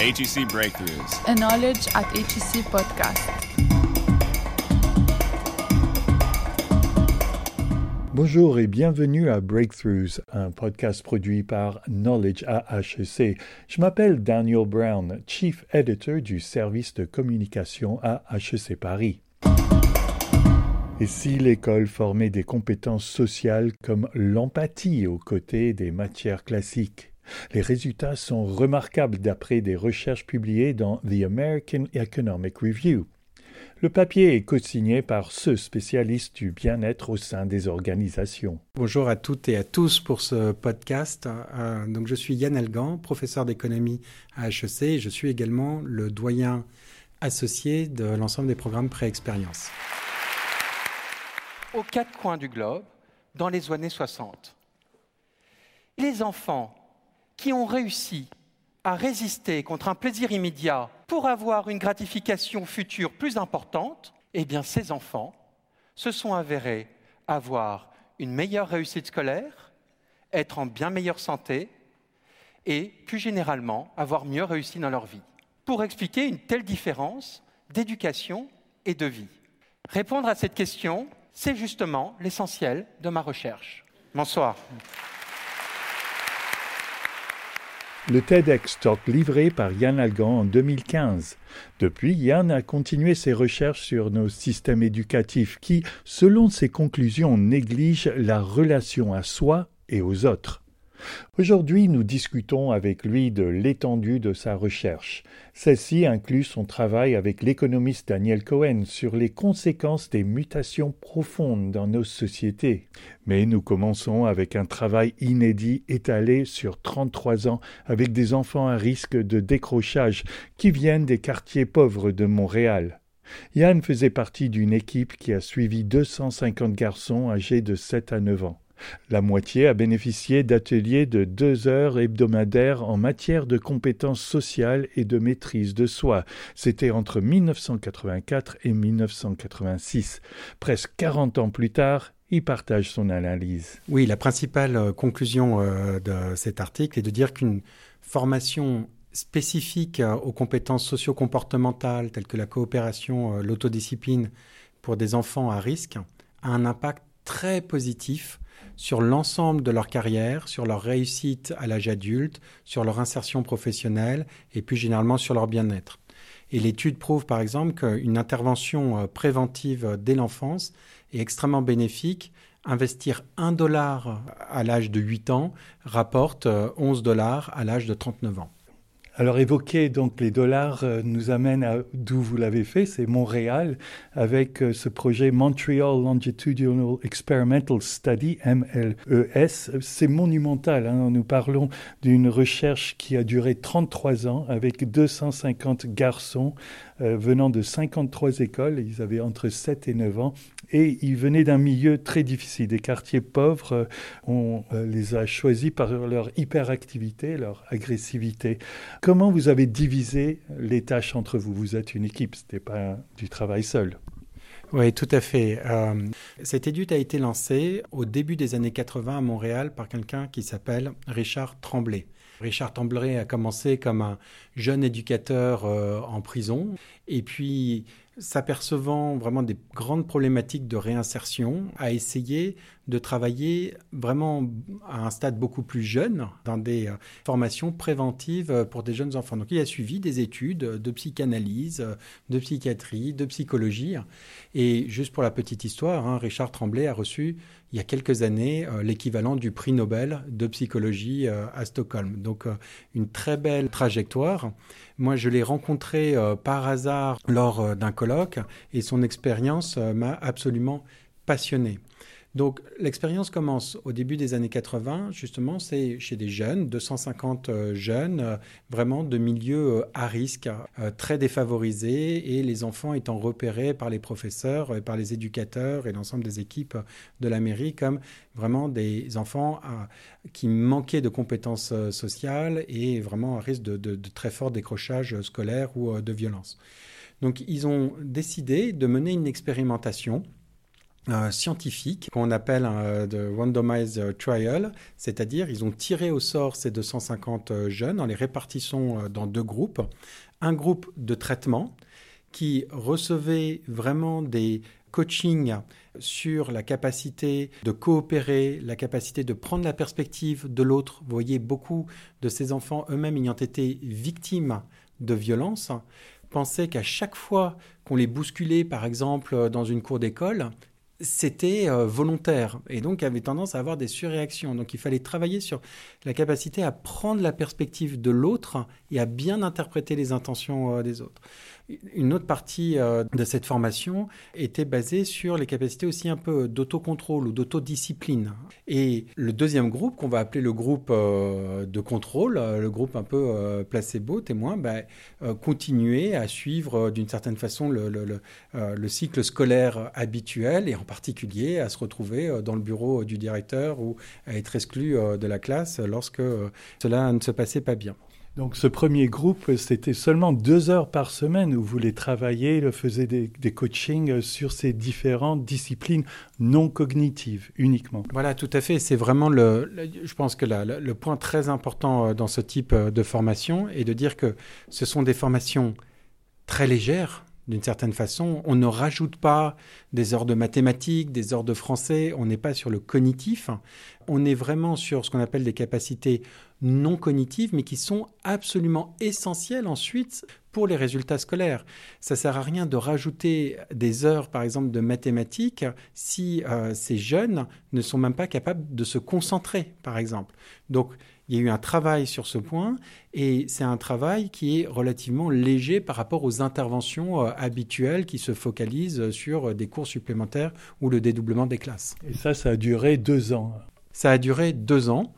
HEC Breakthroughs. A Knowledge at HEC Podcast. Bonjour et bienvenue à Breakthroughs, un podcast produit par Knowledge à HEC. Je m'appelle Daniel Brown, Chief Editor du service de communication à HEC Paris. Et si l'école formait des compétences sociales comme l'empathie aux côtés des matières classiques? Les résultats sont remarquables d'après des recherches publiées dans The American Economic Review. Le papier est co-signé par ce spécialiste du bien-être au sein des organisations. Bonjour à toutes et à tous pour ce podcast. Euh, donc je suis Yann Elgan, professeur d'économie à HEC et je suis également le doyen associé de l'ensemble des programmes pré-expérience aux quatre coins du globe dans les années 60. Les enfants qui ont réussi à résister contre un plaisir immédiat pour avoir une gratification future plus importante, eh bien ces enfants se sont avérés avoir une meilleure réussite scolaire, être en bien meilleure santé et plus généralement avoir mieux réussi dans leur vie. Pour expliquer une telle différence d'éducation et de vie. Répondre à cette question, c'est justement l'essentiel de ma recherche. Bonsoir. Le TEDx Talk livré par Yann Algan en 2015. Depuis, Yann a continué ses recherches sur nos systèmes éducatifs qui, selon ses conclusions, négligent la relation à soi et aux autres. Aujourd'hui, nous discutons avec lui de l'étendue de sa recherche. Celle-ci inclut son travail avec l'économiste Daniel Cohen sur les conséquences des mutations profondes dans nos sociétés. Mais nous commençons avec un travail inédit étalé sur 33 ans avec des enfants à risque de décrochage qui viennent des quartiers pauvres de Montréal. Yann faisait partie d'une équipe qui a suivi 250 garçons âgés de 7 à 9 ans. La moitié a bénéficié d'ateliers de deux heures hebdomadaires en matière de compétences sociales et de maîtrise de soi. C'était entre 1984 et 1986. Presque 40 ans plus tard, il partage son analyse. Oui, la principale euh, conclusion euh, de cet article est de dire qu'une formation spécifique euh, aux compétences socio-comportementales telles que la coopération, l'autodiscipline pour des enfants à risque a un impact très positif sur l'ensemble de leur carrière, sur leur réussite à l'âge adulte, sur leur insertion professionnelle et plus généralement sur leur bien-être. Et l'étude prouve par exemple qu'une intervention euh, préventive dès l'enfance est extrêmement bénéfique. Investir 1 dollar à l'âge de 8 ans rapporte 11 euh, dollars à l'âge de 39 ans. Alors évoquer donc les dollars euh, nous amène à d'où vous l'avez fait, c'est Montréal avec euh, ce projet Montreal Longitudinal Experimental Study MES. C'est monumental. Hein. Nous parlons d'une recherche qui a duré 33 ans avec 250 garçons euh, venant de 53 écoles. Ils avaient entre 7 et 9 ans et ils venaient d'un milieu très difficile, des quartiers pauvres. On les a choisis par leur hyperactivité, leur agressivité. Comment vous avez divisé les tâches entre vous? Vous êtes une équipe, ce n'était pas du travail seul. Oui, tout à fait. Euh, cette étude a été lancée au début des années 80 à Montréal par quelqu'un qui s'appelle Richard Tremblay. Richard Tremblay a commencé comme un jeune éducateur en prison et puis s'apercevant vraiment des grandes problématiques de réinsertion, a essayé de travailler vraiment à un stade beaucoup plus jeune dans des euh, formations préventives euh, pour des jeunes enfants. Donc il a suivi des études de psychanalyse, de psychiatrie, de psychologie. Et juste pour la petite histoire, hein, Richard Tremblay a reçu il y a quelques années euh, l'équivalent du prix Nobel de psychologie à Stockholm. Donc une très belle trajectoire. Moi, je l'ai rencontré par hasard lors d'un colloque et son expérience m'a absolument passionné. Donc l'expérience commence au début des années 80, justement, c'est chez des jeunes, 250 euh, jeunes, euh, vraiment de milieux euh, à risque, très défavorisés, et les enfants étant repérés par les professeurs, par les éducateurs et l'ensemble des équipes de la mairie comme vraiment des enfants qui manquaient de compétences sociales et vraiment à risque de, de très fort décrochage scolaire ou de violence. Donc ils ont décidé de mener une expérimentation euh, scientifique qu'on appelle de randomized trial, c'est-à-dire ils ont tiré au sort ces 250 jeunes en les répartissant dans deux groupes. Un groupe de traitement qui recevait vraiment des coachings sur la capacité de coopérer, la capacité de prendre la perspective de l'autre. Vous voyez, beaucoup de ces enfants eux-mêmes ayant été victimes de violences pensaient qu'à chaque fois qu'on les bousculait, par exemple, dans une cour d'école, c'était euh, volontaire et donc avait tendance à avoir des surréactions. Donc il fallait travailler sur la capacité à prendre la perspective de l'autre et à bien interpréter les intentions euh, des autres. Une autre partie euh, de cette formation était basée sur les capacités aussi un peu d'autocontrôle ou d'autodiscipline. Et le deuxième groupe, qu'on va appeler le groupe euh, de contrôle, euh, le groupe un peu placebo, témoin, bah, continuait à suivre d'une certaine façon le, le, cycle scolaire habituel et en particulier à se retrouver dans le bureau du directeur ou à être exclu de la classe lorsque cela ne se passait pas bien. Donc ce premier groupe, c'était seulement deux heures par semaine où vous les travaillez, faisiez des, des coachings sur ces différentes disciplines non cognitives uniquement. Voilà, tout à fait. C'est vraiment le, je pense que le point très important euh, dans ce type euh, de formation est de dire que ce sont des formations très légères, d'une certaine façon. On ne rajoute pas des heures de mathématiques, des heures de français, on n'est pas sur le cognitif, on est vraiment sur ce qu'on appelle des capacités non cognitives, mais qui sont absolument essentielles ensuite pour les résultats scolaires. Ça sert à rien de rajouter des heures, par exemple, de mathématiques si euh, ces jeunes ne sont même pas capables de se concentrer, par exemple. Donc, il y a eu un travail sur ce point et c'est un travail qui est relativement léger par rapport aux interventions euh, habituelles qui se focalisent sur des cours supplémentaires ou le dédoublement des classes. Et ça, ça a duré deux ans. Ça a duré deux ans.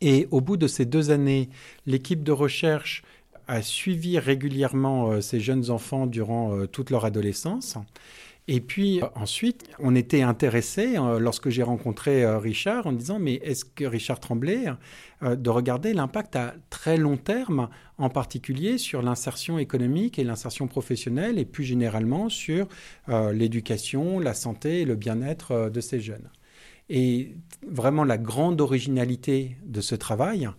Et au bout de ces deux années, l'équipe de recherche a suivi régulièrement euh, ces jeunes enfants durant euh, toute leur adolescence. Et puis euh, ensuite, on était intéressé, lorsque j'ai rencontré Richard, en disant, mais est-ce que Richard Tremblay, de regarder l'impact à très long terme, en particulier sur l'insertion économique et l'insertion professionnelle, et plus généralement sur l'éducation, la santé et le bien-être de ces jeunes. Et vraiment la grande originalité de ce travail,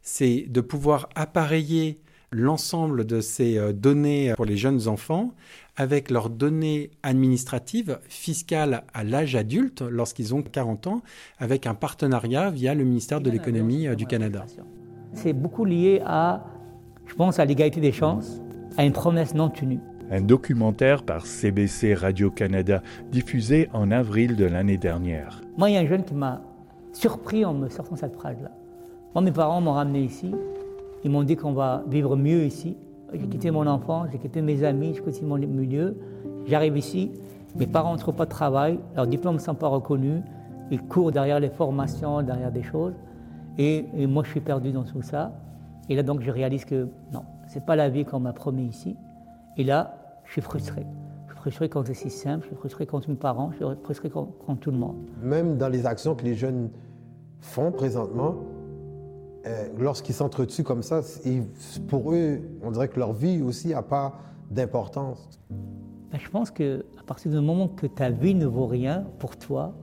c'est de pouvoir appareiller l'ensemble de ces euh, données pour les jeunes enfants avec leurs données administratives fiscales à l'âge adulte lorsqu'ils ont 40 ans, avec un partenariat via le ministère de l'économie euh, du Canada. C'est beaucoup lié à, je pense, à l'égalité des chances, à une promesse non tenue un documentaire par CBC Radio-Canada diffusé en avril de l'année dernière. Moi, il y a un jeune qui m'a surpris en me sortant cette phrase-là. Moi, mes parents m'ont ramené ici. Ils m'ont dit qu'on va vivre mieux ici. J'ai quitté mon enfant, j'ai quitté mes amis, j'ai quitté mon milieu. J'arrive ici, mes parents ne trouvent pas de travail, leurs diplômes ne sont pas reconnus, ils courent derrière les formations, derrière des choses. Et, moi, je suis perdu dans tout ça. Et là, donc, je réalise que non, ce n'est pas la vie qu'on m'a promis ici. Et là, je suis frustré. Je suis frustré contre le système, je suis frustré contre mes parents, je suis frustré contre, tout le monde. Même dans les actions que les jeunes font présentement, euh, lorsqu'ils s'entretuent comme ça, pour eux, on dirait que leur vie aussi n'a pas d'importance. Ben, je pense qu'à partir du moment que ta vie ne vaut rien pour toi,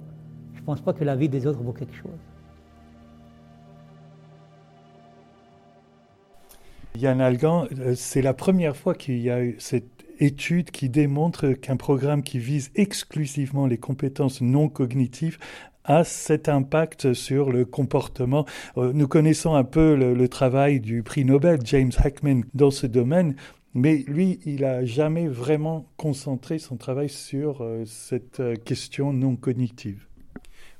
je ne pense pas que la vie des autres vaut quelque chose. Yann Algan, euh, c'est la première fois qu'il y a eu cette étude qui démontre qu'un programme qui vise exclusivement les compétences non cognitives a cet impact sur le comportement. Euh, nous connaissons un peu le, travail du prix Nobel, James Heckman, dans ce domaine, mais lui, il n'a jamais vraiment concentré son travail sur euh, cette euh, question non cognitive.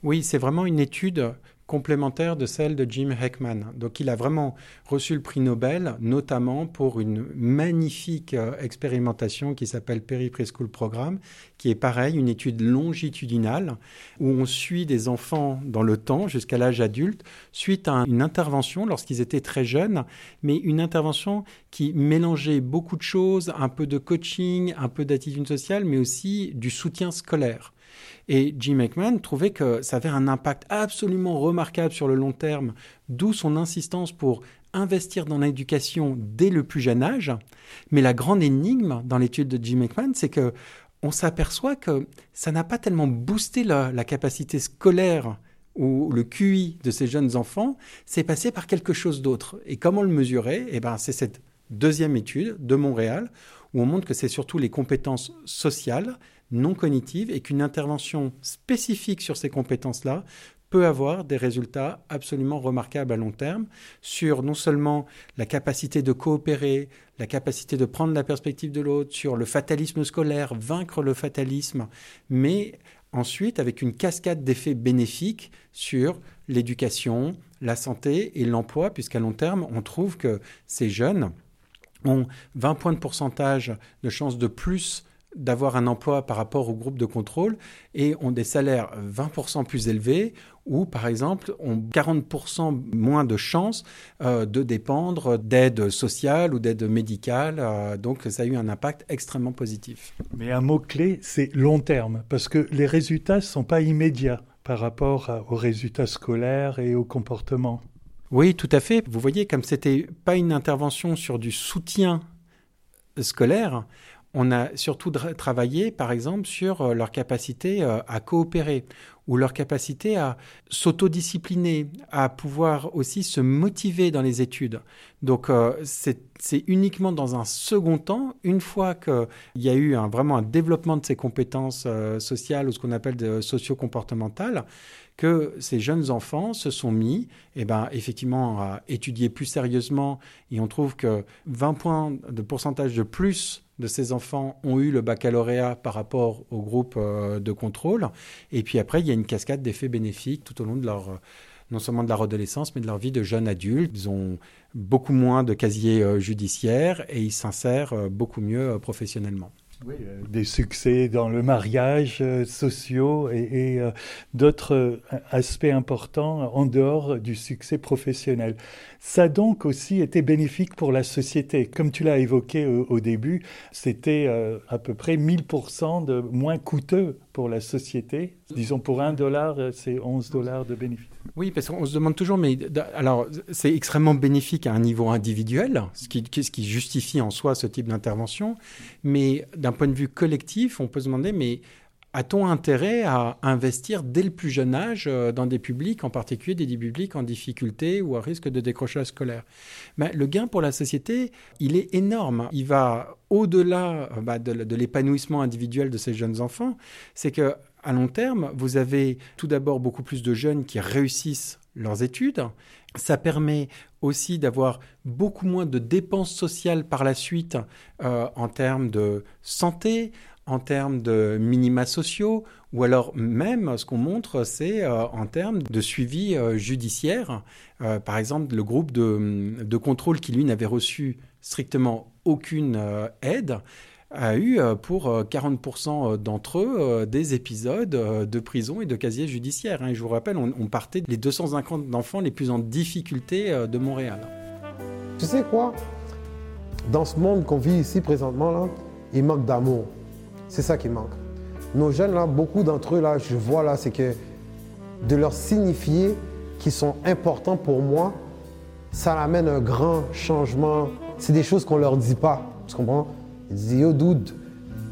Oui, c'est vraiment une étude complémentaire de celle de Jim Heckman. Donc il a vraiment reçu le prix Nobel, notamment pour une magnifique euh, expérimentation qui s'appelle Perry Preschool Program, qui est pareil, une étude longitudinale où on suit des enfants dans le temps jusqu'à l'âge adulte suite à une intervention lorsqu'ils étaient très jeunes, mais une intervention qui mélangeait beaucoup de choses, un peu de coaching, un peu d'attitude sociale, mais aussi du soutien scolaire. Et Jim Ekman trouvait que ça avait un impact absolument remarquable sur le long terme, d'où son insistance pour investir dans l'éducation dès le plus jeune âge. Mais la grande énigme dans l'étude de Jim Ekman, c'est que on s'aperçoit que ça n'a pas tellement boosté la, la, capacité scolaire ou le QI de ces jeunes enfants, c'est passé par quelque chose d'autre. Et comment le mesurer Eh ben, c'est cette deuxième étude de Montréal où on montre que c'est surtout les compétences sociales, non cognitives, et qu'une intervention spécifique sur ces compétences-là peut avoir des résultats absolument remarquables à long terme sur non seulement la capacité de coopérer, la capacité de prendre la perspective de l'autre, sur le fatalisme scolaire, vaincre le fatalisme, mais ensuite avec une cascade d'effets bénéfiques sur l'éducation, la santé et l'emploi, puisqu'à long terme, on trouve que ces jeunes ont 20 points de pourcentage de chances de plus d'avoir un emploi par rapport au groupe de contrôle et ont des salaires 20% plus élevés ou par exemple ont 40% moins de chances euh, de dépendre d'aide sociale ou d'aide médicale. Euh, donc ça a eu un impact extrêmement positif. Mais un mot-clé, c'est long terme, parce que les résultats ne sont pas immédiats par rapport aux résultats scolaires et au comportement. Oui, tout à fait. Vous voyez, comme c'était pas une intervention sur du soutien scolaire, on a surtout travaillé, par exemple, sur euh, leur capacité euh, à coopérer ou leur capacité à s'autodiscipliner, à pouvoir aussi se motiver dans les études. Donc euh, c'est uniquement dans un second temps, une fois qu'il y a eu vraiment un développement de ces compétences sociales ou ce qu'on appelle de socio-comportementales, que ces jeunes enfants se sont mis, eh ben, effectivement, à étudier plus sérieusement. Et on trouve que 20 points de pourcentage de plus de ces enfants ont eu le baccalauréat par rapport au groupe euh, de contrôle. Et puis après, il y a une cascade d'effets bénéfiques tout au long de leur, euh, non seulement de leur adolescence, mais de leur vie de jeunes adultes. Ils ont beaucoup moins de casiers euh, judiciaires et ils s'insèrent beaucoup mieux professionnellement. Oui, euh, des succès dans le mariage euh, sociaux et, euh, d'autres aspects importants en dehors du succès professionnel. Ça a donc aussi été bénéfique pour la société. Comme tu l'as évoqué au, début, c'était à peu près 1000% de moins coûteux pour la société. Disons pour un dollar, c'est 11 dollars de bénéfice. Oui, parce qu'on se demande toujours, mais alors c'est extrêmement bénéfique à un niveau individuel, ce qui, justifie en soi ce type d'intervention, mais d'un point de vue collectif, on peut se demander, mais a-t-on intérêt à investir dès le plus jeune âge euh, dans des publics, en particulier des publics en difficulté ou à risque de décrochage scolaire? Mais Le gain pour la société, il est énorme. Il va au-delà euh, bah, de, l'épanouissement individuel de ces jeunes enfants. C'est que à long terme, vous avez tout d'abord beaucoup plus de jeunes qui réussissent leurs études. Ça permet aussi d'avoir beaucoup moins de dépenses sociales par la suite euh, en termes de santé, en termes de minima sociaux, ou alors même ce qu'on montre, c'est euh, en termes de suivi euh, judiciaire. Par exemple, le groupe de contrôle qui, lui, n'avait reçu strictement aucune aide, a eu pour 40% d'entre eux des épisodes de prison et de casier judiciaire. Hein. je vous rappelle, on, partait des 250 enfants les plus en difficulté de Montréal. Tu sais quoi? Dans ce monde qu'on vit ici présentement, là, il manque d'amour. C'est ça qui manque. Nos jeunes, là, beaucoup d'entre eux, là, je vois là, c'est que de leur signifier qu'ils sont importants pour moi, ça amène un grand changement. C'est des choses qu'on leur dit pas. Tu comprends? Ils disent, yo, dude,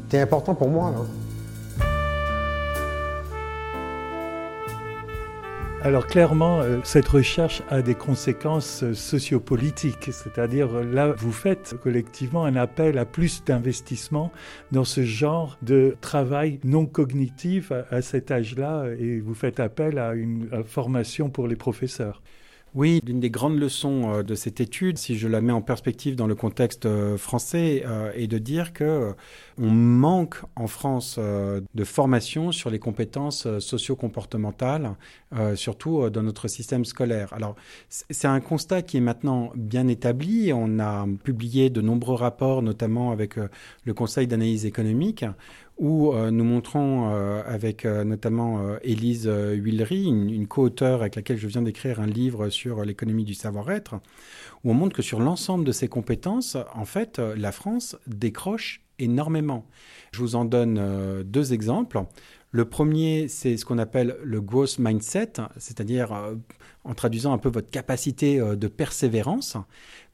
t'es important pour moi, là. Alors clairement, euh, cette recherche a des conséquences euh, sociopolitiques, c'est-à-dire euh, là, vous faites collectivement un appel à plus d'investissement dans ce genre de travail non cognitif à, cet âge-là, et vous faites appel à une formation pour les professeurs. Oui, l'une des grandes leçons euh, de cette étude, si je la mets en perspective dans le contexte euh, français, euh, est de dire que on manque en France de formation sur les compétences socio-comportementales, surtout dans notre système scolaire. Alors, c'est un constat qui est maintenant bien établi. On a publié de nombreux rapports, notamment avec le Conseil d'analyse économique, où euh, nous montrons euh, avec euh, notamment Élise Huillery, une, co-auteure avec laquelle je viens d'écrire un livre sur l'économie du savoir-être, où on montre que sur l'ensemble de ces compétences, en fait, la France décroche énormément. Je vous en donne deux exemples. Le premier, c'est ce qu'on appelle le growth mindset, c'est-à-dire, en traduisant un peu votre capacité de persévérance.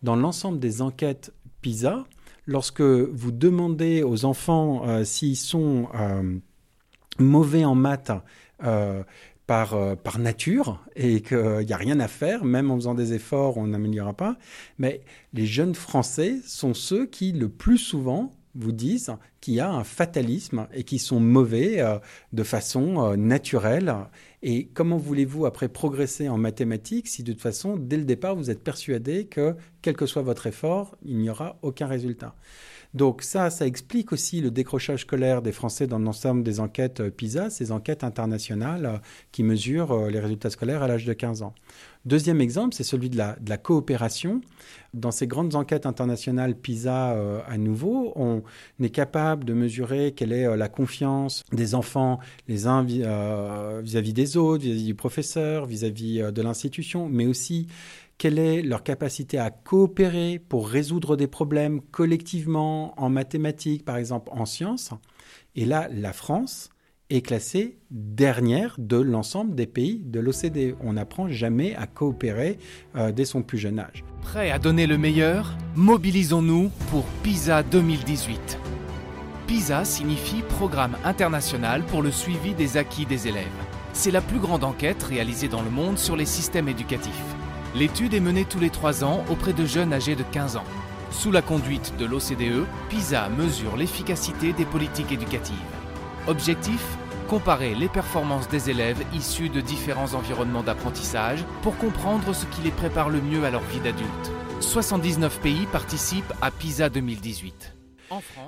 Dans l'ensemble des enquêtes PISA, lorsque vous demandez aux enfants s'ils sont mauvais en maths, par, par nature et qu'il n'y a rien à faire, même en faisant des efforts, on n'améliorera pas. Mais les jeunes Français sont ceux qui, le plus souvent, vous disent qu'il y a un fatalisme et qui sont mauvais euh, de façon euh, naturelle. Et comment voulez-vous après progresser en mathématiques si de toute façon, dès le départ, vous êtes persuadé que, quel que soit votre effort, il n'y aura aucun résultat? Donc ça, ça explique aussi le décrochage scolaire des Français dans l'ensemble des enquêtes euh, PISA, ces enquêtes internationales qui mesurent les résultats scolaires à l'âge de 15 ans. Deuxième exemple, c'est celui de la, coopération. Dans ces grandes enquêtes internationales PISA euh, à nouveau, on est capable de mesurer quelle est euh, la confiance des enfants les uns euh, vis-à-vis des autres, vis-à-vis du professeur, vis-à-vis de l'institution, mais aussi quelle est leur capacité à coopérer pour résoudre des problèmes collectivement en mathématiques, par exemple en sciences? Et là, la France est classée dernière de l'ensemble des pays de l'OCDE. On n'apprend jamais à coopérer euh, dès son plus jeune âge. Prêt à donner le meilleur? Mobilisons-nous pour PISA 2018. PISA signifie Programme international pour le suivi des acquis des élèves. C'est la plus grande enquête réalisée dans le monde sur les systèmes éducatifs. L'étude est menée tous les trois ans auprès de jeunes âgés de 15 ans. Sous la conduite de l'OCDE, PISA mesure l'efficacité des politiques éducatives. Objectif Comparer les performances des élèves issus de différents environnements d'apprentissage pour comprendre ce qui les prépare le mieux à leur vie d'adulte. 79 pays participent à PISA 2018.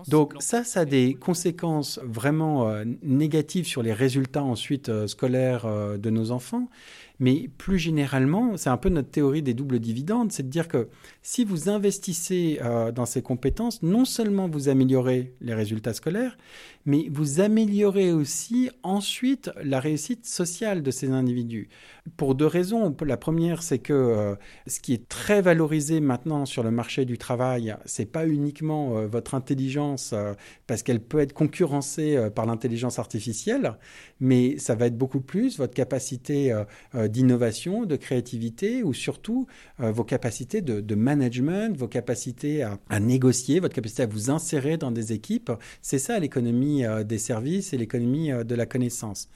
Donc ça, ça a des conséquences vraiment euh, négatives sur les résultats ensuite euh, scolaires euh, de nos enfants. Mais plus généralement, c'est un peu notre théorie des doubles dividendes, c'est de dire que si vous investissez dans ces compétences, non seulement vous améliorez les résultats scolaires, mais vous améliorez aussi ensuite la réussite sociale de ces individus. Pour deux raisons. La première, c'est que euh, ce qui est très valorisé maintenant sur le marché du travail, c'est pas uniquement euh, votre intelligence, euh, parce qu'elle peut être concurrencée par l'intelligence artificielle, mais ça va être beaucoup plus votre capacité d'innovation, de créativité, ou surtout vos capacités de, management, vos capacités à, négocier, votre capacité à vous insérer dans des équipes. C'est ça l'économie euh, des services et l'économie euh, de la connaissance.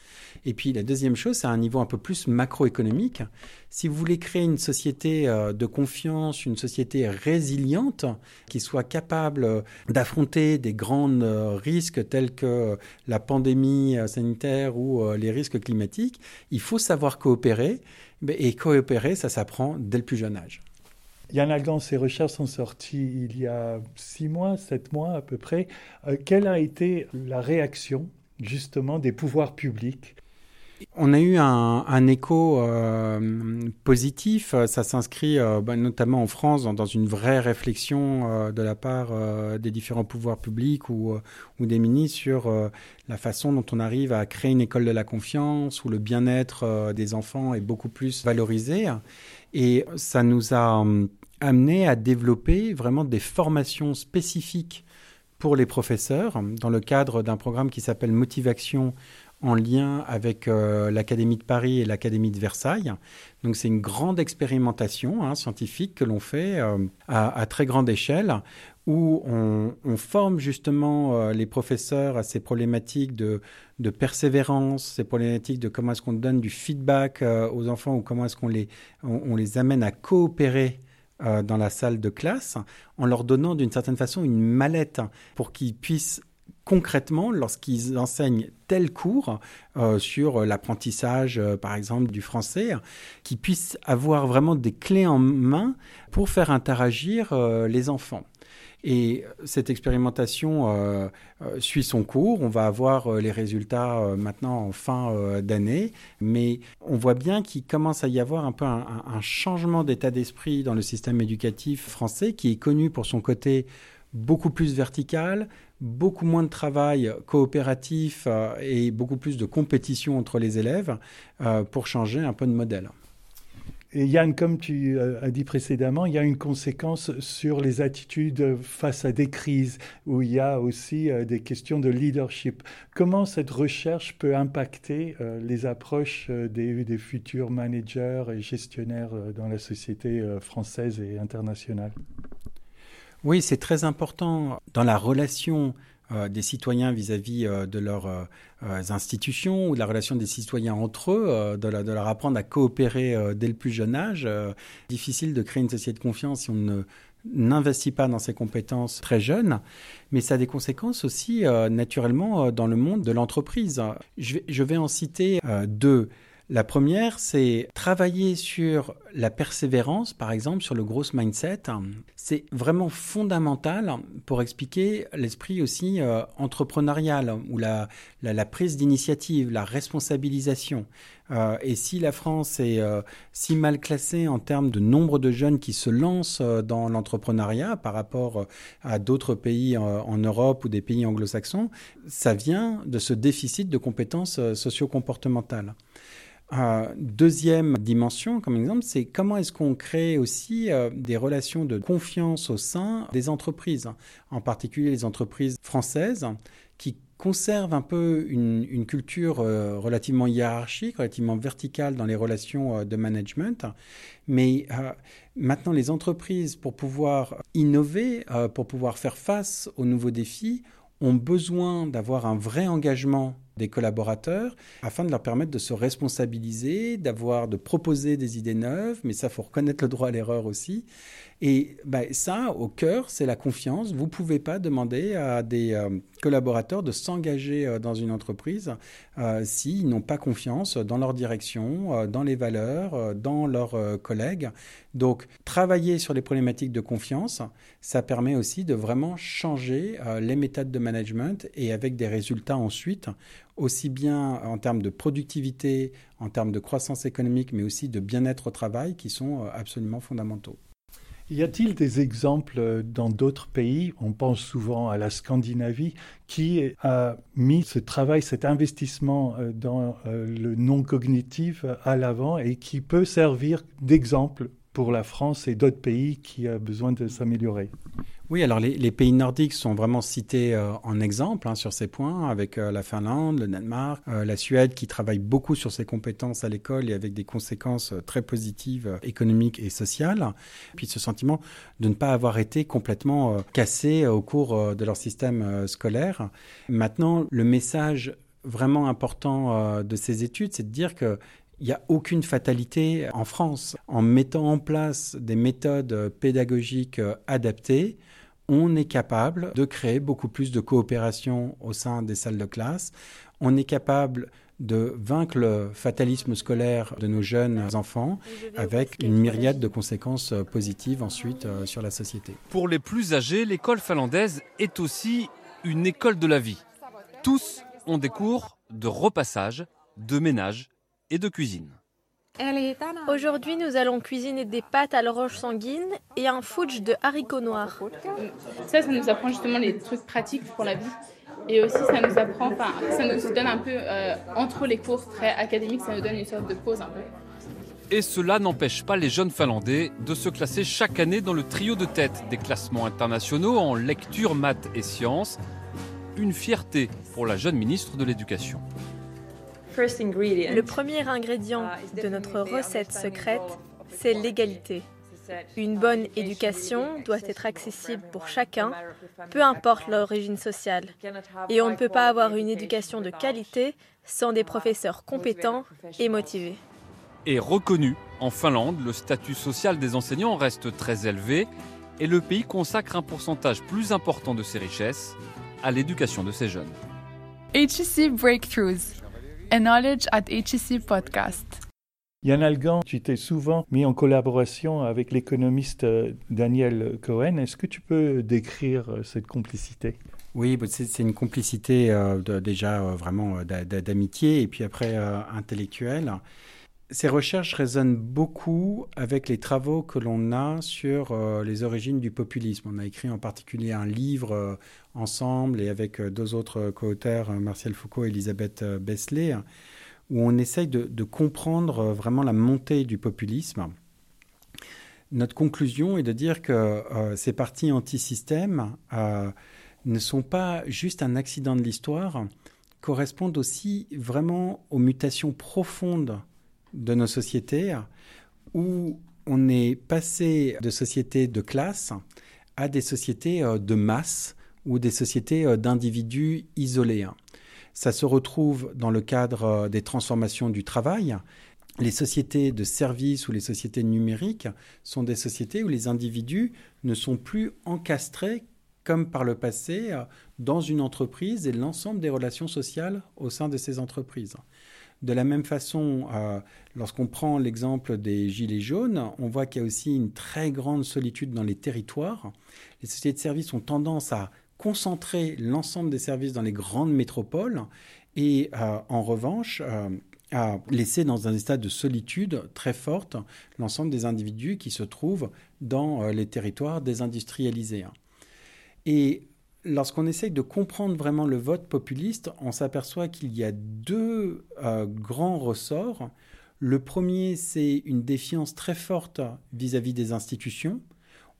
Et puis la deuxième chose, c'est un niveau un peu plus macroéconomique. Si vous voulez créer une société euh, de confiance, une société résiliente, qui soit capable d'affronter des grands risques tels que la pandémie sanitaire ou les risques climatiques, il faut savoir coopérer. Et coopérer, ça s'apprend dès le plus jeune âge. Yann Algan, ses recherches sont sorties il y a six mois, sept mois à peu près. Euh, quelle a été la réaction justement des pouvoirs publics on a eu un, écho euh, positif. Ça s'inscrit euh, bah, notamment en France dans, une vraie réflexion de la part des différents pouvoirs publics ou, ou des ministres sur la façon dont on arrive à créer une école de la confiance où le bien-être des enfants est beaucoup plus valorisé. Et ça nous a amené à développer vraiment des formations spécifiques pour les professeurs dans le cadre d'un programme qui s'appelle Motivation en lien avec euh, l'Académie de Paris et l'Académie de Versailles. Donc c'est une grande expérimentation hein, scientifique que l'on fait euh, à, très grande échelle où on, forme justement euh, les professeurs à ces problématiques de, persévérance, ces problématiques de comment est-ce qu'on donne du feedback aux enfants ou comment est-ce qu'on les, les amène à coopérer dans la salle de classe en leur donnant d'une certaine façon une mallette pour qu'ils puissent concrètement, lorsqu'ils enseignent tel cours euh, sur l'apprentissage, euh, par exemple, du français, qu'ils puissent avoir vraiment des clés en main pour faire interagir les enfants. Et cette expérimentation euh, euh, suit son cours. On va avoir euh, les résultats maintenant en fin d'année, mais on voit bien qu'il commence à y avoir un peu un changement d'état d'esprit dans le système éducatif français qui est connu pour son côté beaucoup plus vertical, beaucoup moins de travail coopératif et beaucoup plus de compétition entre les élèves pour changer un peu de modèle. Et Yann, comme tu euh, as dit précédemment, il y a une conséquence sur les attitudes face à des crises, où il y a aussi euh, des questions de leadership. Comment cette recherche peut impacter euh, les approches des, des, futurs managers et gestionnaires dans la société française et internationale? Oui, c'est très important dans la relation euh, des citoyens vis-à-vis euh, de leurs euh, institutions ou de la relation des citoyens entre eux, de, leur apprendre à coopérer dès le plus jeune âge. difficile de créer une société de confiance si on n'investit pas dans ces compétences très jeunes, mais ça a des conséquences aussi naturellement dans le monde de l'entreprise. Je vais, en citer deux. La première, c'est travailler sur la persévérance, par exemple, sur le gros mindset. C'est vraiment fondamental pour expliquer l'esprit aussi euh, entrepreneurial ou la, prise d'initiative, la responsabilisation. Euh, et si la France est euh, si mal classée en termes de nombre de jeunes qui se lancent dans l'entrepreneuriat par rapport à d'autres pays en Europe ou des pays anglo-saxons, ça vient de ce déficit de compétences socio-comportementales. Euh, deuxième dimension, comme exemple, c'est comment est-ce qu'on crée aussi euh, des relations de confiance au sein des entreprises, en particulier les entreprises françaises, qui conservent un peu une, culture euh, relativement hiérarchique, relativement verticale dans les relations de management. Mais maintenant, les entreprises, pour pouvoir innover, pour pouvoir faire face aux nouveaux défis, ont besoin d'avoir un vrai engagement des collaborateurs afin de leur permettre de se responsabiliser, d'avoir, de proposer des idées neuves, mais ça, faut reconnaître le droit à l'erreur aussi. Et ben, ça, au cœur, c'est la confiance. Vous ne pouvez pas demander à des euh, collaborateurs de s'engager euh, dans une entreprise euh, s'ils n'ont pas confiance dans leur direction, dans les valeurs, dans leurs collègues. Donc, travailler sur les problématiques de confiance, ça permet aussi de vraiment changer les méthodes de management et avec des résultats ensuite aussi bien en termes de productivité, en termes de croissance économique, mais aussi de bien-être au travail qui sont absolument fondamentaux. Y a-t-il des exemples dans d'autres pays On pense souvent à la Scandinavie qui a mis ce travail, cet investissement euh, dans euh, le non cognitif à l'avant et qui peut servir d'exemple pour la France et d'autres pays qui ont besoin de s'améliorer? Oui, alors les, pays nordiques sont vraiment cités euh, en exemple hein, sur ces points, avec euh, la Finlande, le Danemark, euh, la Suède qui travaille beaucoup sur ses compétences à l'école et avec des conséquences très positives économiques et sociales. Puis ce sentiment de ne pas avoir été complètement cassé au cours de leur système scolaire. Maintenant, le message vraiment important de ces études, c'est de dire que il n'y a aucune fatalité en France. En mettant en place des méthodes pédagogiques adaptées, on est capable de créer beaucoup plus de coopération au sein des salles de classe. On est capable de vaincre le fatalisme scolaire de nos jeunes enfants avec une myriade de conséquences positives ensuite euh, sur la société. Pour les plus âgés, l'école finlandaise est aussi une école de la vie. Tous ont des cours de repassage, de ménage et de cuisine. Aujourd'hui, nous allons cuisiner des pâtes à l'orange sanguine et un fudge de haricots noirs. Ça, ça nous apprend justement les trucs pratiques pour la vie. Et aussi, ça nous apprend, enfin, ça nous donne un peu, euh, entre les cours très académiques, ça nous donne une sorte de pause un peu. Et cela n'empêche pas les jeunes Finlandais de se classer chaque année dans le trio de tête des classements internationaux en lecture, maths et sciences. Une fierté pour la jeune ministre de l'Éducation. Le premier ingrédient de notre recette secrète, c'est l'égalité. Une bonne éducation doit être accessible pour chacun, peu importe l'origine sociale. Et on ne peut pas avoir une éducation de qualité sans des professeurs compétents et motivés. Et reconnu, en Finlande, le statut social des enseignants reste très élevé et le pays consacre un pourcentage plus important de ses richesses à l'éducation de ses jeunes. HEC Breakthroughs Knowledge at HEC Podcast. Yann Algan, tu t'es souvent mis en collaboration avec l'économiste euh, Daniel Cohen. Est-ce que tu peux décrire euh, cette complicité? Oui, bah, c'est une complicité euh, déjà vraiment d'amitié et puis après intellectuelle. Ces recherches résonnent beaucoup avec les travaux que l'on a sur les origines du populisme. On a écrit en particulier un livre ensemble et avec euh, deux autres co-auteurs, euh, Martial Foucault et Elisabeth euh, Besselet, où on essaye de, comprendre vraiment la montée du populisme. Notre conclusion est de dire que ces partis anti-système ne sont pas juste un accident de l'histoire, correspondent aussi vraiment aux mutations profondes de nos sociétés, où on est passé de sociétés de classe à des sociétés de masse ou des sociétés d'individus isolés. Ça se retrouve dans le cadre des transformations du travail. Les sociétés de services ou les sociétés numériques sont des sociétés où les individus ne sont plus encastrés comme par le passé dans une entreprise et l'ensemble des relations sociales au sein de ces entreprises. De la même façon, euh, lorsqu'on prend l'exemple des Gilets jaunes, on voit qu'il y a aussi une très grande solitude dans les territoires. Les sociétés de services ont tendance à concentrer l'ensemble des services dans les grandes métropoles et euh, en revanche euh, à laisser dans un état de solitude très forte l'ensemble des individus qui se trouvent dans les territoires désindustrialisés. Et lorsqu'on essaye de comprendre vraiment le vote populiste, on s'aperçoit qu'il y a deux euh, grands ressorts. Le premier, c'est une défiance très forte vis-à-vis des institutions.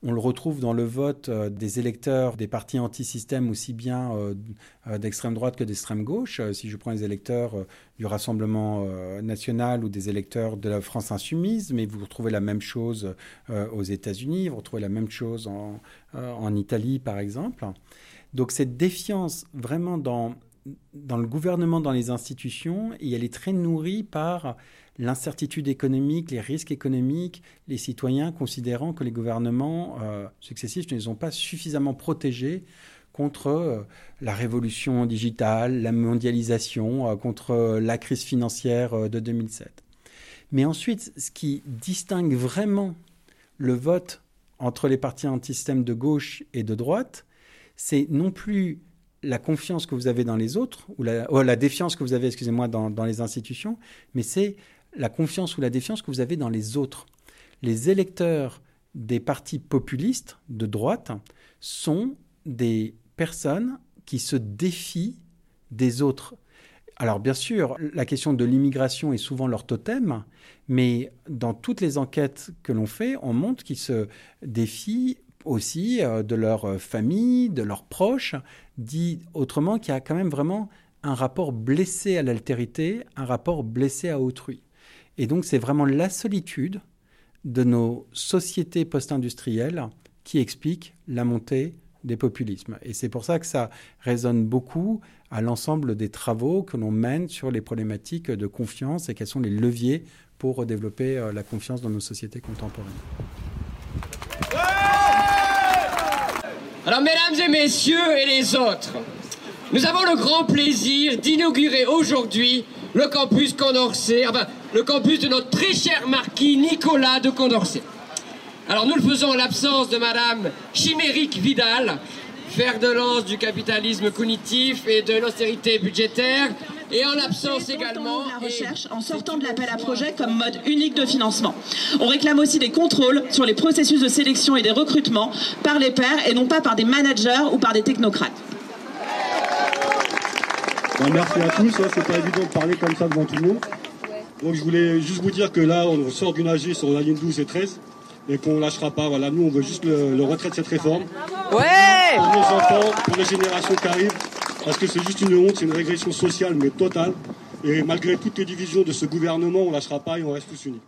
On le retrouve dans le vote euh, des électeurs des partis anti-système, aussi bien euh, d'extrême droite que d'extrême gauche. si je prends les électeurs du Rassemblement national ou des électeurs de la France insoumise, mais vous retrouvez la même chose aux États-Unis, vous retrouvez la même chose en Italie, par exemple. Donc cette défiance vraiment dans, dans le gouvernement, dans les institutions, et elle est très nourrie par l'incertitude économique, les risques économiques, les citoyens considérant que les gouvernements euh, successifs ne les ont pas suffisamment protégés contre euh, la révolution digitale, la mondialisation, euh, contre la crise financière de 2007. Mais ensuite, ce qui distingue vraiment le vote entre les partis anti-système de gauche et de droite, c'est non plus la confiance que vous avez dans les autres, ou la, oh, défiance que vous avez, excusez-moi, dans, les institutions, mais c'est la confiance ou la défiance que vous avez dans les autres. Les électeurs des partis populistes de droite sont des personnes qui se défient des autres. Alors bien sûr, la question de l'immigration est souvent leur totem, mais dans toutes les enquêtes que l'on fait, on montre qu'ils se défient aussi euh, de leur famille, de leurs proches, dit autrement qu'il y a quand même vraiment un rapport blessé à l'altérité, un rapport blessé à autrui. Et donc c'est vraiment la solitude de nos sociétés post-industrielles qui explique la montée des populismes. Et c'est pour ça que ça résonne beaucoup à l'ensemble des travaux que l'on mène sur les problématiques de confiance et quels sont les leviers pour développer euh, la confiance dans nos sociétés contemporaines. Alors, mesdames et messieurs et les autres, nous avons le grand plaisir d'inaugurer aujourd'hui le campus Condorcet, enfin, le campus de notre très cher marquis Nicolas de Condorcet. Alors, nous le faisons en l'absence de Madame Chimérique Vidal, fer de lance du capitalisme cognitif et de l'austérité budgétaire, et en l'absence également la recherche en sortant de l'appel à projet comme mode unique de financement. On réclame aussi des contrôles sur les processus de sélection et des recrutements par les pairs et non pas par des managers ou par des technocrates. Merci à tous, hein, c'est pas évident de parler comme ça devant tout le monde. Donc je voulais juste vous dire que là on sort d'une AG sur la ligne 12 et 13 et qu'on lâchera pas. Voilà, nous on veut juste le, retrait de cette réforme. Ouais Pour nos enfants, pour les générations qui arrivent, parce que c'est juste une honte, c'est une régression sociale, mais totale. Et malgré toutes les divisions de ce gouvernement, on ne lâchera pas et on reste tous unis.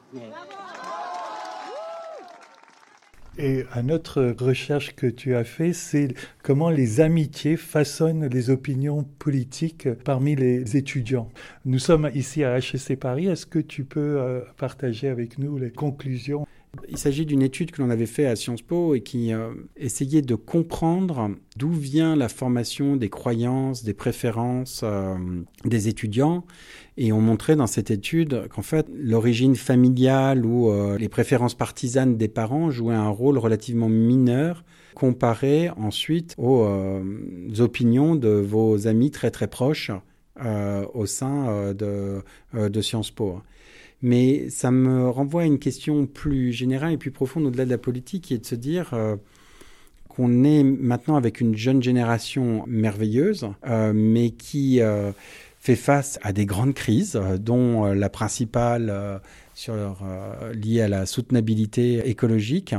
Et une autre recherche que tu as fait, c'est comment les amitiés façonnent les opinions politiques parmi les étudiants. Nous sommes ici à HEC Paris. Est-ce que tu peux euh, partager avec nous les conclusions il s'agit d'une étude que l'on avait faite à Sciences Po et qui euh, essayait de comprendre d'où vient la formation des croyances, des préférences euh, des étudiants. Et on montrait dans cette étude qu'en fait, l'origine familiale ou euh, les préférences partisanes des parents jouaient un rôle relativement mineur comparé ensuite aux opinions de vos amis très très proches au sein de, de Sciences Po. Mais ça me renvoie à une question plus générale et plus profonde au-delà de la politique, qui est de se dire euh, qu'on est maintenant avec une jeune génération merveilleuse, euh, mais qui euh, fait face à des grandes crises, dont la principale liée à la soutenabilité écologique.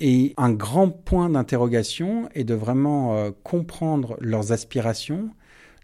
Et un grand point d'interrogation est de vraiment comprendre leurs aspirations,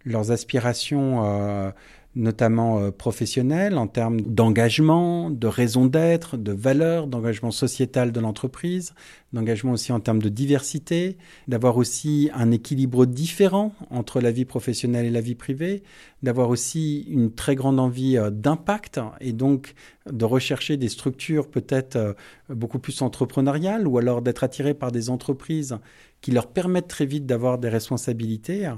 leurs aspirations notamment euh, professionnels, en termes d'engagement, de raison d'être, de valeur, d'engagement sociétal de l'entreprise, d'engagement aussi en termes de diversité, d'avoir aussi un équilibre différent entre la vie professionnelle et la vie privée, d'avoir aussi une très grande envie euh, d'impact et donc de rechercher des structures peut-être euh, beaucoup plus entrepreneuriales ou alors d'être attiré par des entreprises qui leur permettent très vite d'avoir des responsabilités.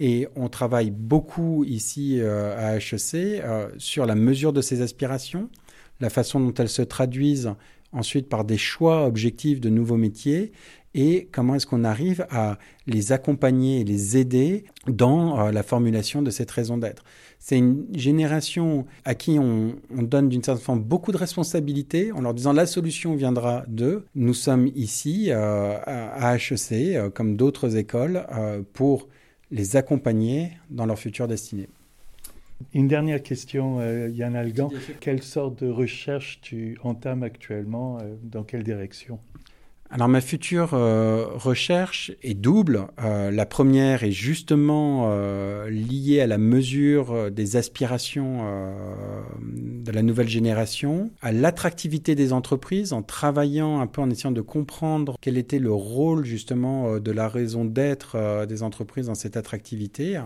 Et on travaille beaucoup ici euh, à HEC sur la mesure de ces aspirations, la façon dont elles se traduisent ensuite par des choix objectifs de nouveaux métiers et comment est-ce qu'on arrive à les accompagner et les aider dans euh, la formulation de cette raison d'être. C'est une génération à qui on, donne d'une certaine façon beaucoup de responsabilités en leur disant la solution viendra d'eux. Nous sommes ici euh, à HEC, euh, comme d'autres écoles, pour les accompagner dans leur future destinée. Une dernière question, Yann Algan. Quelle sorte de recherche tu entames actuellement Dans quelle direction? Alors ma future euh, recherche est double. Euh, la première est justement euh, liée à la mesure des aspirations de la nouvelle génération, à l'attractivité des entreprises, en travaillant un peu en essayant de comprendre quel était le rôle justement de la raison d'être des entreprises dans cette attractivité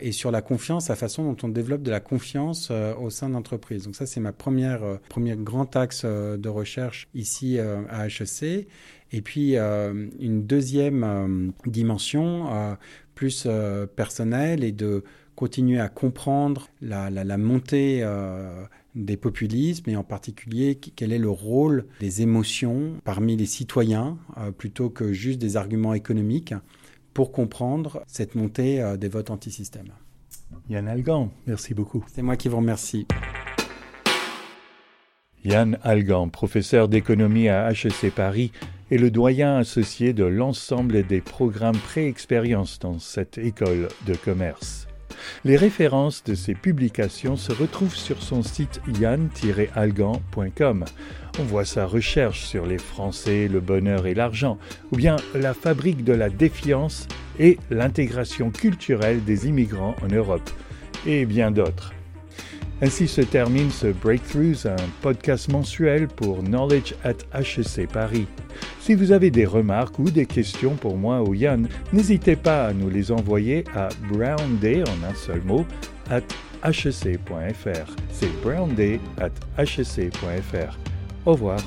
et sur la confiance, la façon dont on développe de la confiance au sein d'entreprises. Donc ça, c'est ma première, premier grand axe de recherche ici à HEC. Et puis euh, une deuxième euh, dimension euh, plus personnelle est de continuer à comprendre la montée des populismes et en particulier quel est le rôle des émotions parmi les citoyens plutôt que juste des arguments économiques pour comprendre cette montée des votes anti-système. Yann Algan, merci beaucoup. C'est moi qui vous remercie. Yann Algan, professeur d'économie à HEC Paris, est le doyen associé de l'ensemble des programmes pré-expérience dans cette école de commerce. Les références de ses publications se retrouvent sur son site yann-algan.com. On voit sa recherche sur les Français, le bonheur et l'argent, ou bien la fabrique de la défiance et l'intégration culturelle des immigrants en Europe, et bien d'autres. Ainsi se termine ce Breakthroughs, un podcast mensuel pour Knowledge at HEC Paris. Si vous avez des remarques ou des questions pour moi ou Yann, n'hésitez pas à nous les envoyer à brownday en un seul mot at hec.fr. C'est brownday at hec.fr. Au revoir.